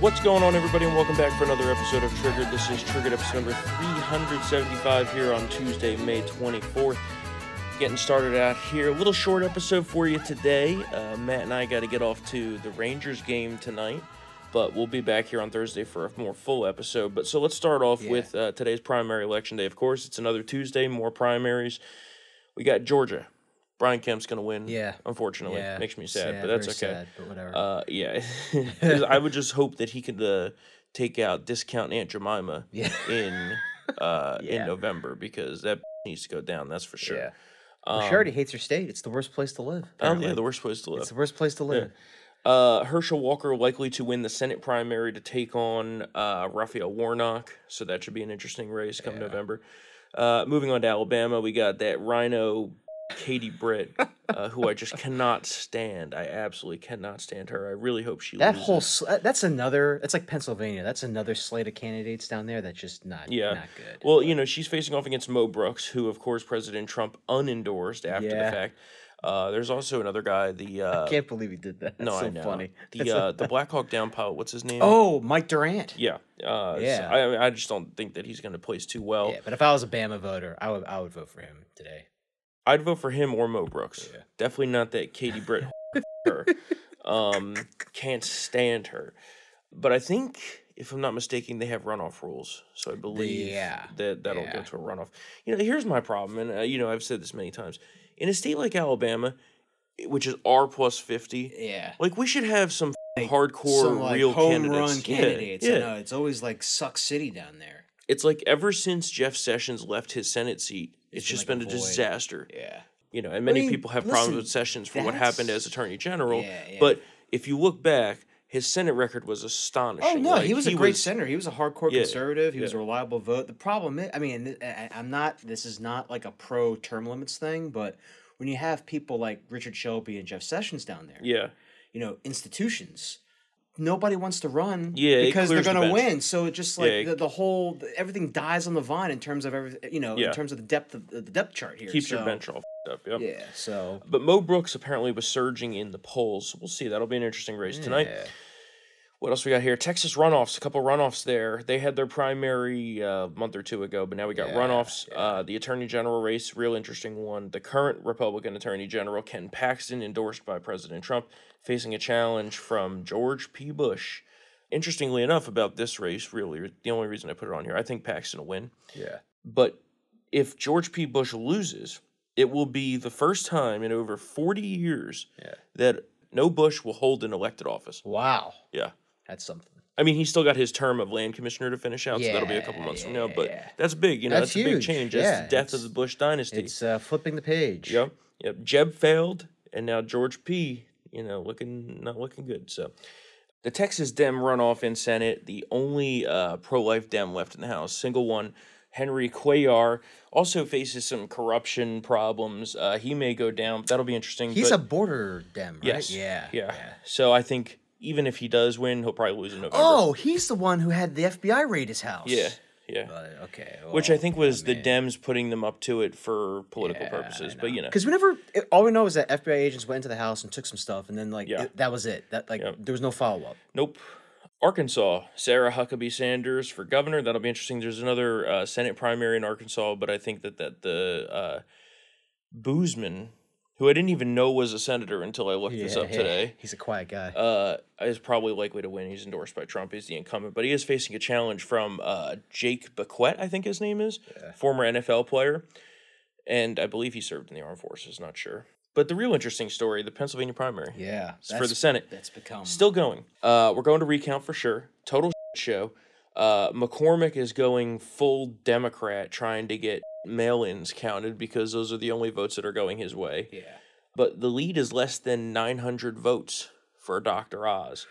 What's going on, everybody, and welcome back for another episode of Triggered. This is Triggered episode number 375 here on Tuesday, May 24th. Getting started out here. A little short episode for you today. Uh, Matt and I got to get off to the Rangers game tonight, but we'll be back here on Thursday for a more full episode. But so let's start off Yeah. with uh, today's primary election day. Of course, it's another Tuesday, more primaries. We got Georgia. Brian Kemp's going to win. Yeah. Unfortunately. Yeah, Makes me sad, but that's okay. sad, but whatever. Uh, yeah, I would just hope that he could uh, take out discount Aunt Jemima Yeah. in uh, in November because that needs to go down. That's for sure. Yeah. Um, Well, she already hates her state. It's the worst place to live. oh yeah, the worst place to live. it's the worst place to live. Uh, Herschel Walker likely to win the Senate primary to take on uh, Raphael Warnock, so that should be an interesting race come Yeah. November. Uh, moving on to Alabama, we got that RINO Katie Britt, uh, who I just cannot stand. I absolutely cannot stand her. I really hope she That loses. whole sl- uh, that's another. It's like Pennsylvania. That's another slate of candidates down there that's just not Yeah. not good. Well, you know, she's facing off against Mo Brooks, who, of course, President Trump unendorsed after the fact. Uh, there's also another guy, the uh, I can't believe he did that. That's no, so I know funny. the That's uh, the Black Hawk Down pilot. What's his name? oh, Mike Durant. yeah, uh, so Yeah. I, I just don't think that he's going to place too well. Yeah, but if I was a Bama voter, I would I would vote for him today. I'd vote for him or Mo Brooks. Yeah. Definitely not that Katie Britt. her. Um, can't stand her. But I think, if I'm not mistaken, they have runoff rules. So I believe Yeah, that that'll yeah. go to a runoff. You know, here's my problem, and uh, you know I've said this many times. In a state like Alabama, which is R plus fifty, Yeah. like we should have some Like, hardcore Some like real home candidates. run Yeah, candidates. Yeah, know it's always like Suck City down there. It's like ever since Jeff Sessions left his Senate seat, it's, just like been a void. disaster. Yeah. You know, and many mean, people have problems with Sessions for what happened as Attorney General. Yeah, yeah. But if you look back, his Senate record was oh, astonishing. Oh no, Like, he was a great senator. He was a hardcore Yeah, conservative. He was a reliable vote. The problem is, I mean, I, I'm not. This is not like a pro term limits thing, but when you have people like Richard Shelby and Jeff Sessions down there, Yeah, you know, institutions. Nobody wants to run Yeah, because they're going to bench. win. So it just like Yeah, it- the, the whole everything dies on the vine in terms of every you know Yeah. in terms of the depth of the depth chart here. keeps your So, bench all f***ed up. Yep. Yeah. So But Mo Brooks apparently was surging in the polls. So we'll see. That'll be an interesting race tonight. Yeah. What else we got here? Texas runoffs. A couple runoffs there. They had their primary uh, month or two ago, but now we got Yeah, runoffs. Uh, the attorney general race, real interesting one. The current Republican attorney general Ken Paxton, endorsed by President Trump, facing a challenge from George P. Bush. Interestingly enough, about this race, really, the only reason I put it on here, I think Paxton will win. Yeah. But if George P. Bush loses, it will be the first time in over 40 years Yeah. that no Bush will hold an elected office. Wow. Yeah. That's something. I mean, he's still got his term of land commissioner to finish out, so that'll be a couple Yeah, months from now. But yeah. that's big, you know, That's that's, a big change. That's Yeah, the death of the Bush dynasty. It's uh, flipping the page. Yep, yep. Jeb failed, and now George P. You know, looking not looking good. So, the Texas Dem runoff in Senate, the only uh, pro-life Dem left in the House, single one. Henry Cuellar also faces some corruption problems. Uh, he may go down. That'll be interesting. He's but a border dem, right? yes, Yeah. yeah. So I think even if he does win, he'll probably lose in November. Oh, he's the one who had the FBI raid his house. yeah, yeah. But, okay. Which I think was the Dems putting them up to it for political yeah, purposes. But you know, because we never. it- all we know is that FBI agents went into the house and took some stuff, and then like Yeah. it- that was it. That like Yep. there was no follow up. nope. Arkansas, Sarah Huckabee Sanders for governor. That'll be interesting. There's another uh, Senate primary in Arkansas, but I think that that the uh, Boozman, who I didn't even know was a senator until I looked this up today, He's a quiet guy. uh, is probably likely to win. He's endorsed by Trump. He's the incumbent, but he is facing a challenge from uh, Jake Bequette, I think his name is, former NFL player, and I believe he served in the armed forces. Not sure. But the real interesting story, the Pennsylvania primary, yeah, for the Senate, That's become still going. Uh, we're going to recount for sure. Total show. Uh, McCormick is going full Democrat, trying to get mail-ins counted because those are the only votes that are going his way yeah. but the lead is less than 900 votes for Dr. Oz.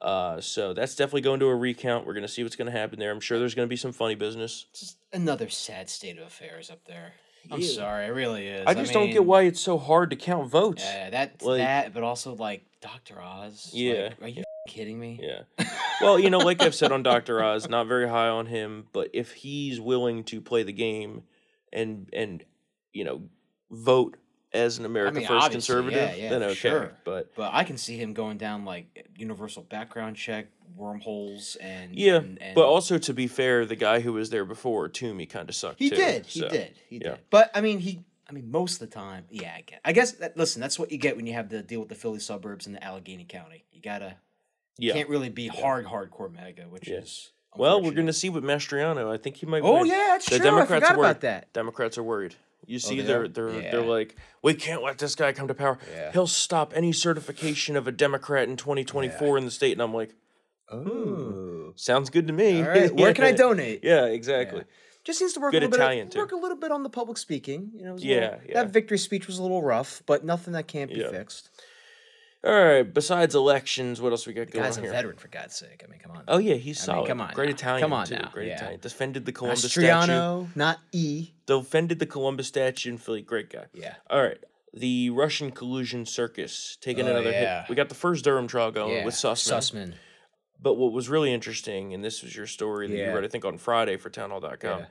Uh, so that's definitely going to a recount. We're going to see what's going to happen there. I'm sure there's going to be some funny business. Just another sad state of affairs up there. I'm Yeah. sorry, it really is. I just don't get why it's so hard to count votes. Uh, that Like- that, but also like Doctor Oz. Yeah. like, are you kidding me? Yeah. Well, you know, like I've said on Dr. Oz, not very high on him, but if he's willing to play the game and and you know, vote as an America mean, First conservative, yeah, yeah, then okay. sure. But But I can see him going down like universal background check, wormholes and Yeah, and, and but also to be fair, the guy who was there before Toomey kind of sucked. he too, did, he so, did, he yeah. did. But I mean, he. I mean, most of the time, yeah. I guess. I guess that, listen, that's what you get when you have to deal with the Philly suburbs and the Allegheny County. You gotta Yeah. can't really be hard, hardcore MAGA, which is Well, we're going to see with Mastriano. I think he might. Oh win. yeah, that's the true. I Democrats forgot are worried. about that. Democrats are worried. You oh, see, they they're they're Yeah. they're like, we can't let this guy come to power. Yeah. He'll stop any certification of a Democrat in 2024 in the state. And I'm like, Oh. Hmm, sounds good to me. Right. Where can I donate? Yeah, exactly. Just needs to work Good a little Italian, bit. too. Work a little bit on the public speaking. You know, it was a Yeah, little- yeah. That victory speech was a little rough, but nothing that can't be Yeah. fixed. All right. Besides elections, what else we got The going guy's a here? veteran, for God's sake. I mean, come on. Oh yeah, he's I mean, solid. come on Great now. Italian. Come on too. now, Great yeah. Italian. Defended the Columbus statue. Mastriano, not E. Defended the Columbus statue in Philly. Great guy. Yeah. All right. The Russian collusion circus taking Oh, another yeah. hit. We got the first Durham trial going yeah. with Sussman. Sussman. But what was really interesting, and this was your story that Yeah. you read, I think, on Friday for townhall.com. Yeah.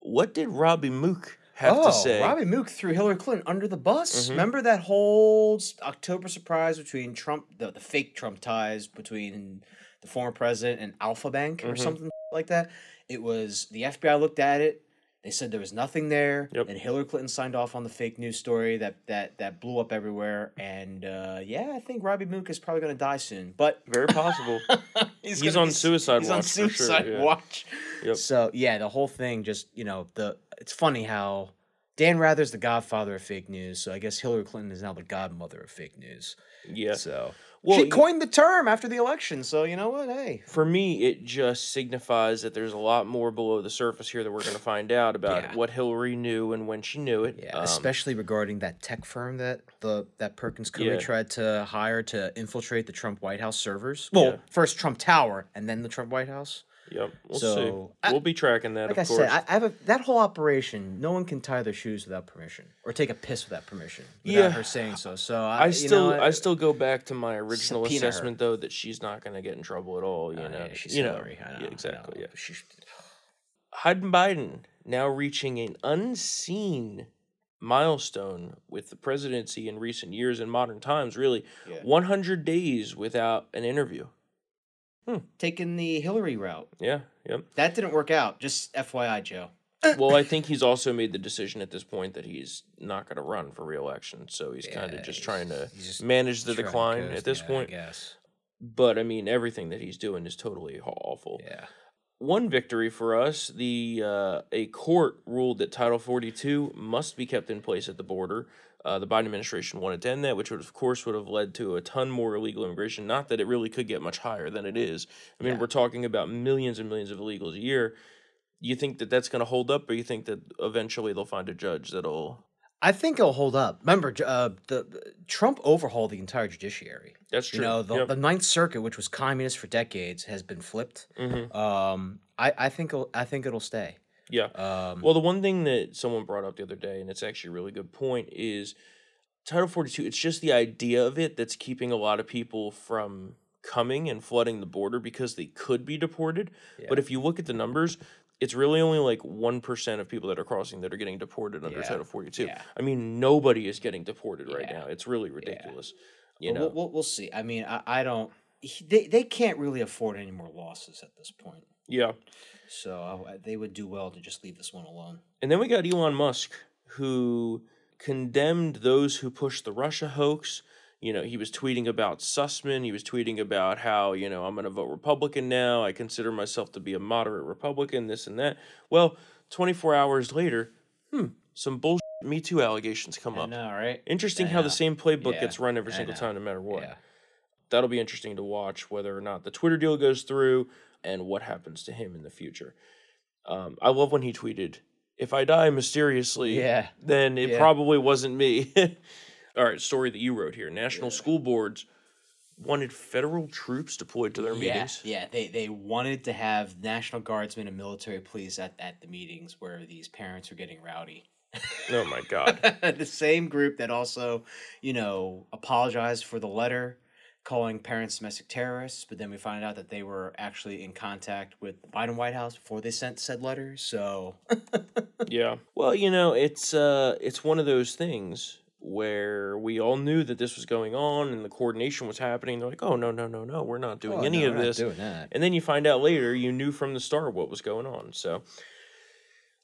What did Robbie Mook have oh, to say? Robbie Mook threw Hillary Clinton under the bus. Mhm. Remember that whole October surprise between Trump, the, the fake Trump ties between the former president and Alfa Bank or Mhm. something like that? It was the FBI looked at it. They said there was nothing there. Yep. And Hillary Clinton signed off on the fake news story that that that blew up everywhere. And uh, yeah, I think Robbie Mook is probably going to die soon. But Very possible. he's, He's on be suicide he's watch on sure, suicide yeah. watch. Yep. So yeah, the whole thing just you know the it's funny how Dan Rather's the godfather of fake news. So I guess Hillary Clinton is now the godmother of fake news. yeah. So Well, she coined the term after the election. So you know what? Hey, For me, it just signifies that there's a lot more below the surface here that we're going to find out about Yeah. what Hillary knew and when she knew it. yeah, Um, especially regarding that tech firm that the that Perkins Coie Yeah. tried to hire to infiltrate the Trump White House servers. Well, Yeah. first Trump Tower and then the Trump White House. Yep. We'll So, see. I- we'll be tracking that, Like of I course. said, I, I have a, that whole operation. No one can tie their shoes without permission, or take a piss without permission, without Yeah. her saying so. So I, I you still, know, I still go back to my original Subpoena her. assessment, though, that she's not going to get in trouble at all. You Oh, know, yeah, she's you know, I know, yeah, exactly. know. Yeah. She, Hayden Biden now reaching an unseen milestone with the presidency in recent years in modern times. Really, Yeah. 100 days without an interview. Hmm. taking the Hillary route. Yeah. Yep. That didn't work out. Just FYI, Joe. well, I think he's also made the decision at this point that he's not going to run for reelection. So he's kind of just trying to just manage the decline coast, at this yeah, point. I guess. But I mean, everything that he's doing is totally awful. Yeah. One victory for us: the uh, a court ruled that Title 42 must be kept in place at the border. Uh, the Biden administration wanted to end that, which would, of course, would have led to a ton more illegal immigration. Not that it really could get much higher than it is. I mean, Yeah. we're talking about millions and millions of illegals a year. You think that that's going to hold up, or you think that eventually they'll find a judge that'll? I think it'll hold up. Remember, uh, the Trump overhauled the entire judiciary. That's true. You know, the, Yep. the Ninth Circuit, which was communist for decades, has been flipped. Mhm. Um, I, I think it'll, I think it'll stay. Yeah. Um, Well, the one thing that someone brought up the other day, and it's actually a really good point, is Title 42. It's just the idea of it that's keeping a lot of people from coming and flooding the border because they could be deported. But if you look at the numbers, it's really only like 1% of people that are crossing that are getting deported under Yeah. Title 42. Yeah. I mean, nobody is getting deported right now. It's really ridiculous. You Well, know, we'll, we'll, we'll see. I mean, I, I don't. They, they can't really afford any more losses at this point. yeah. So I, they would do well to just leave this one alone. And then we got Elon Musk, who condemned those who pushed the Russia hoax. You know, he was tweeting about Sussman. He was tweeting about how, you know, I'm going to vote Republican now. I consider myself to be a moderate Republican, this and that. Well, 24 hours later, hmm, some bullshit Me Too allegations come I up. know, right? Interesting I how the same playbook Yeah, gets run every I single know. time, no matter what. Yeah. That'll be interesting to watch whether or not the Twitter deal goes through and what happens to him in the future. Um, I love when he tweeted, "If I die mysteriously, Yeah. then it Yeah. probably wasn't me." All right, story that you wrote here: National school boards wanted federal troops deployed to their Yeah, meetings. yeah. They they wanted to have National Guardsmen and military police at, at the meetings where these parents were getting rowdy. Oh my god! the same group that also, you know, apologized for the letter calling parents domestic terrorists, but then we find out that they were actually in contact with the Biden White House before they sent said letter. So yeah. Well, you know, it's uh, it's one of those things where we all knew that this was going on and the coordination was happening. They're like, "Oh no, no, no, no, we're not doing Oh, any no, of we're not this." doing that. And then you find out later, you knew from the start what was going on. So,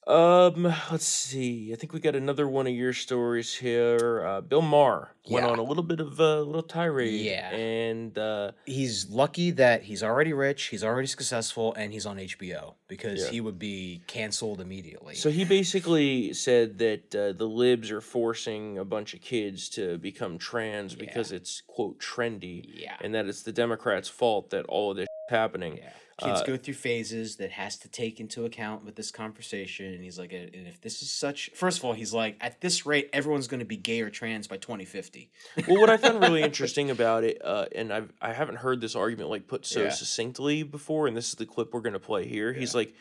um, let's see. I think we got another one of your stories here. Uh, Bill Maher went Yeah. on a little bit of a little tirade. Yeah. and uh, He's lucky that he's already rich, he's already successful, and he's on HBO because Yeah. he would be canceled immediately. So he basically said that uh, the libs are forcing a bunch of kids to become trans because it's quote trendy, yeah. and that it's the Democrats' fault that all of this is happening. Yeah. Kids Uh, go through phases that has to take into account with this conversation. And he's like, and if this is such, first of all, he's like, at this rate, everyone's going to be gay or trans by 2050. well, what I found really interesting about it, uh, and I've I haven't heard this argument like put so Yeah. succinctly before, and this is the clip we're gonna play here. He's like,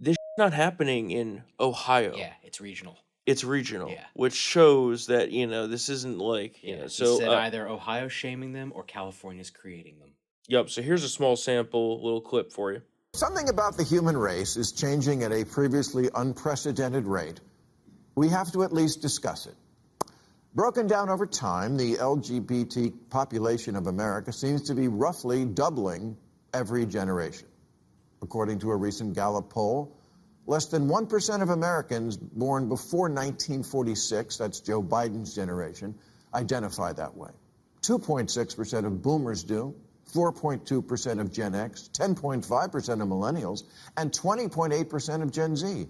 "This is not happening in Ohio. Yeah, it's regional. It's regional, Yeah. which shows that you know this isn't like you Yeah. know." he So said uh, either Ohio shaming them or California's creating them. Yep. So here's a small sample, little clip for you. Something about the human race is changing at a previously unprecedented rate. We have to at least discuss it. Broken down over time, the LGBT population of America seems to be roughly doubling every generation. According to a recent Gallup poll, less than 1% of Americans born before 1946, that's Joe Biden's generation, identify that way. 2.6% of boomers do, 4.2% of Gen X, 10.5% of millennials, and 20.8% of Gen Z.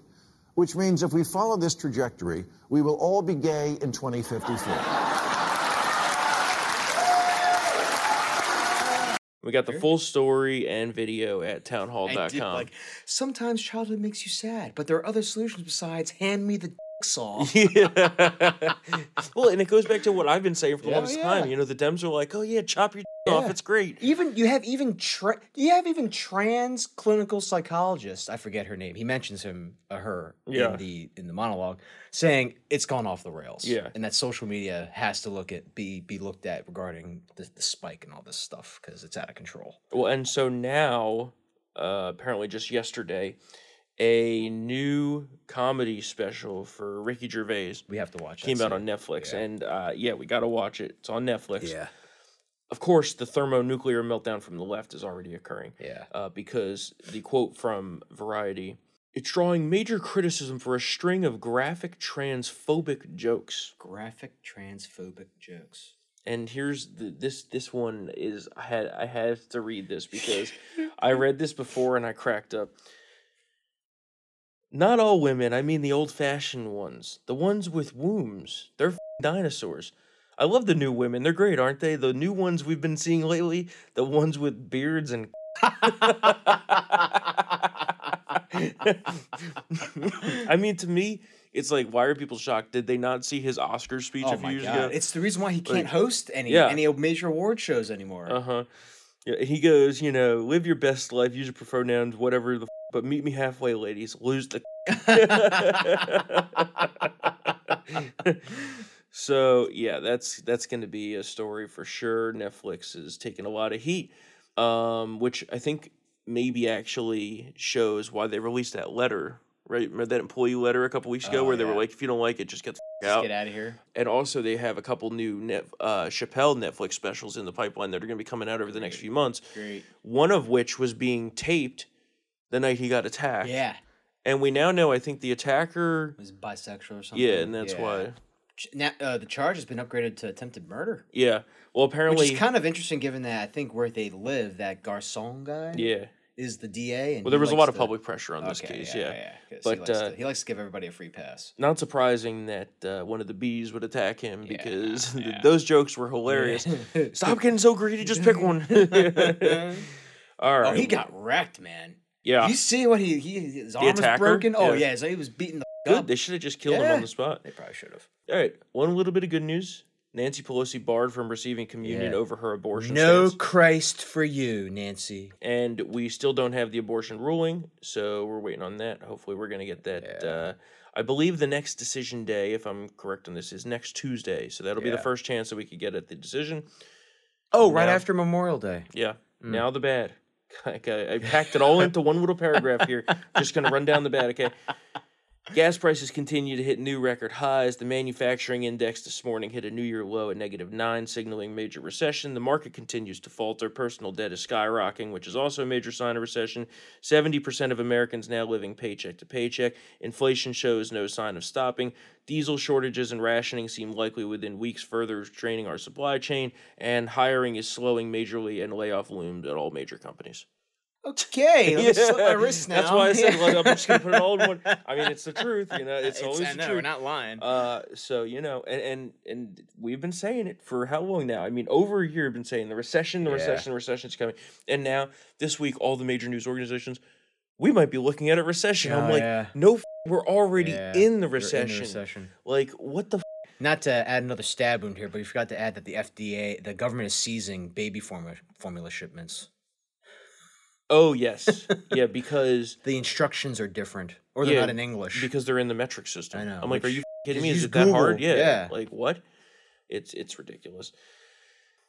Which means if we follow this trajectory, we will all be gay in 2054. We got the full story and video at townhall.com. did, like, sometimes childhood makes you sad, but there are other solutions besides hand me the saw. yeah. well, and it goes back to what I've been saying for the Yeah, longest yeah. time. You know, the Dems are like, "Oh yeah, chop your off. It's great." Even you have even tra- you have even trans clinical psychologist. I forget her name. He mentions him, uh, her Yeah. in the in the monologue, saying it's gone off the rails. Yeah. and that social media has to look at be be looked at regarding the, the spike and all this stuff because it's out of control. Well, and so now, uh, apparently, just yesterday, a new comedy special for Ricky Gervais We have to watch. that came out soon. on Netflix, Yeah. and uh, yeah, we got to watch it. It's on Netflix. Yeah, Of course, the thermonuclear meltdown from the left is already occurring. yeah. uh, because the quote from Variety it's drawing major criticism for a string of graphic transphobic jokes. Graphic transphobic jokes. And here's the, this this one is I had I had to read this because I read this before and I cracked up. Not all women, I mean the old-fashioned ones, the ones with wombs. They're dinosaurs. I love the new women. They're great, aren't they? The new ones we've been seeing lately, the ones with beards and I mean, to me, it's like, why are people shocked? Did they not see his Oscar speech Oh a few years god! ago? It's the reason why he can't Like, host any yeah. any major award shows anymore. Uh huh. Yeah, he goes, you know, live your best life, use your preferred nouns, whatever the. But meet me halfway, ladies. Lose the. so yeah, that's that's going to be a story for sure. Netflix is taking a lot of heat, um, which I think maybe actually shows why they released that letter. Right, remember that employee letter a couple weeks ago Oh, where they were like, "If you don't like it, just get the Just out." get out of here. And also, they have a couple new net, uh, Chappelle Netflix specials in the pipeline that are going to be coming out over the next few months. Great. One of which was being taped the night he got attacked. Yeah. And we now know, I think the attacker. Was bisexual or something. Yeah, and that's Yeah. why. Ch- Now, uh, the charge has been upgraded to attempted murder, Yeah. Well, apparently. which is kind of interesting given that I think where they live, that Gascón guy, yeah. is the DA. And Well, there was a likes lot of to- public pressure on this Okay, case. yeah, Yeah. yeah. 'cause But, he, likes uh, to, he likes to give everybody a free pass. Not surprising that uh, one of the bees would attack him Yeah, because th- yeah. those jokes were hilarious. Stop getting so greedy. Just pick one. All right. Oh, he got wrecked, man. Yeah. You see what he, he his arm was attacker? broken? Oh Yeah. yeah, so he was beating the Good. up. They should have just killed him on the spot. They probably should have. All right, one little bit of good news. Nancy Pelosi barred from receiving communion Yeah. over her abortion No stance. Christ for you, Nancy. And we still don't have the abortion ruling, so we're waiting on that. Hopefully, we're going to get that. Yeah. Uh, I believe the next decision day, if I'm correct on this, is next Tuesday. So that'll be the first chance that we could get at the decision. Oh, right after Memorial Day. Yeah. Mm. Now the bad. I, I packed it all into one little paragraph here. Just going to run down the bad, okay? Gas prices continue to hit new record highs. The manufacturing index this morning hit a new year low at negative nine, signaling major recession. The market continues to falter. Personal debt is skyrocketing, which is also a major sign of recession. 70% of Americans now living paycheck to paycheck. Inflation shows no sign of stopping. Diesel shortages and rationing seem likely within weeks, further straining our supply chain. And hiring is slowing majorly, and layoff looms at all major companies. Okay, let me slit my wrists now. That's why I said like, I'm just gonna put an old one. I mean, it's the truth, you know. It's, always I the know, truth. we're not lying. Uh, so you know, and, and and we've been saying it for how long now? I mean, over a year. We've been saying the recession, the Yeah. recession, the recession's coming, and now this week, all the major news organizations, we might be looking at a recession. I'm Oh, like, yeah. no, f- we're already Yeah, in the we're recession. recession. Like, what the? F- Not to add another stab wound here, but you forgot to add that the FDA, the government is seizing baby formula formula shipments. Oh yes, yeah, because The instructions are different, or they're Yeah, not in English. because they're in the metric system. I know, I'm like, are you kidding me? Is it that hard? Yeah. yeah. Like what? It's it's ridiculous.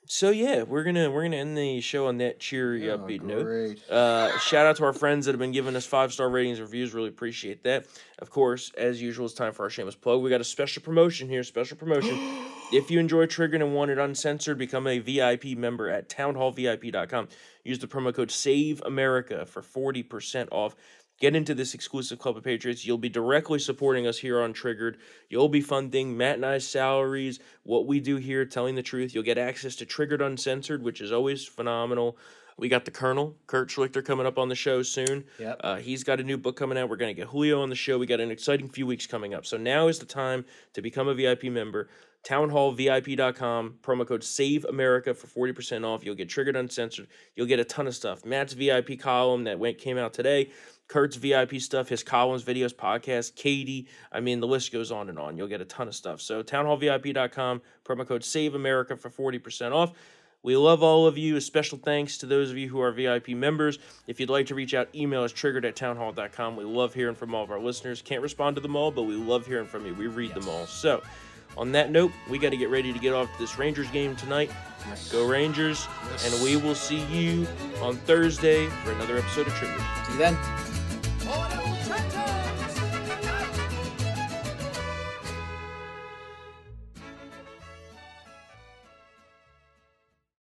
So yeah, we're gonna we're gonna end the show on that cheery Oh, upbeat note. Great. Uh, shout out to our friends that have been giving us five star ratings and reviews. Really appreciate that. Of course, as usual, it's time for our shameless plug. We got a special promotion here. Special promotion. if you enjoy Triggered and want it uncensored, become a VIP member at townhallvip.com. Use the promo code Save America for forty percent off. Get into this exclusive club of patriots. You'll be directly supporting us here on Triggered. You'll be funding Matt and I's salaries, what we do here, telling the truth. You'll get access to Triggered Uncensored, which is always phenomenal. We got the Colonel, Kurt Schlichter, coming up on the show soon. Yep. Uh, he's got a new book coming out. We're going to get Julio on the show. We got an exciting few weeks coming up. So now is the time to become a VIP member. Townhallvip.com, promo code Save America for 40% off. You'll get Triggered Uncensored. You'll get a ton of stuff. Matt's VIP column that went came out today. Kurt's VIP stuff, his columns, videos, podcasts, Katie. I mean, the list goes on and on. You'll get a ton of stuff. So, townhallvip.com, promo code Save America for 40% off. We love all of you. A special thanks to those of you who are VIP members. If you'd like to reach out, email us triggered at townhall.com. We love hearing from all of our listeners. Can't respond to them all, but we love hearing from you. We read them all. So, on that note, we got to get ready to get off to this Rangers game tonight. Go Rangers, and we will see you on Thursday for another episode of Triggered. See you then.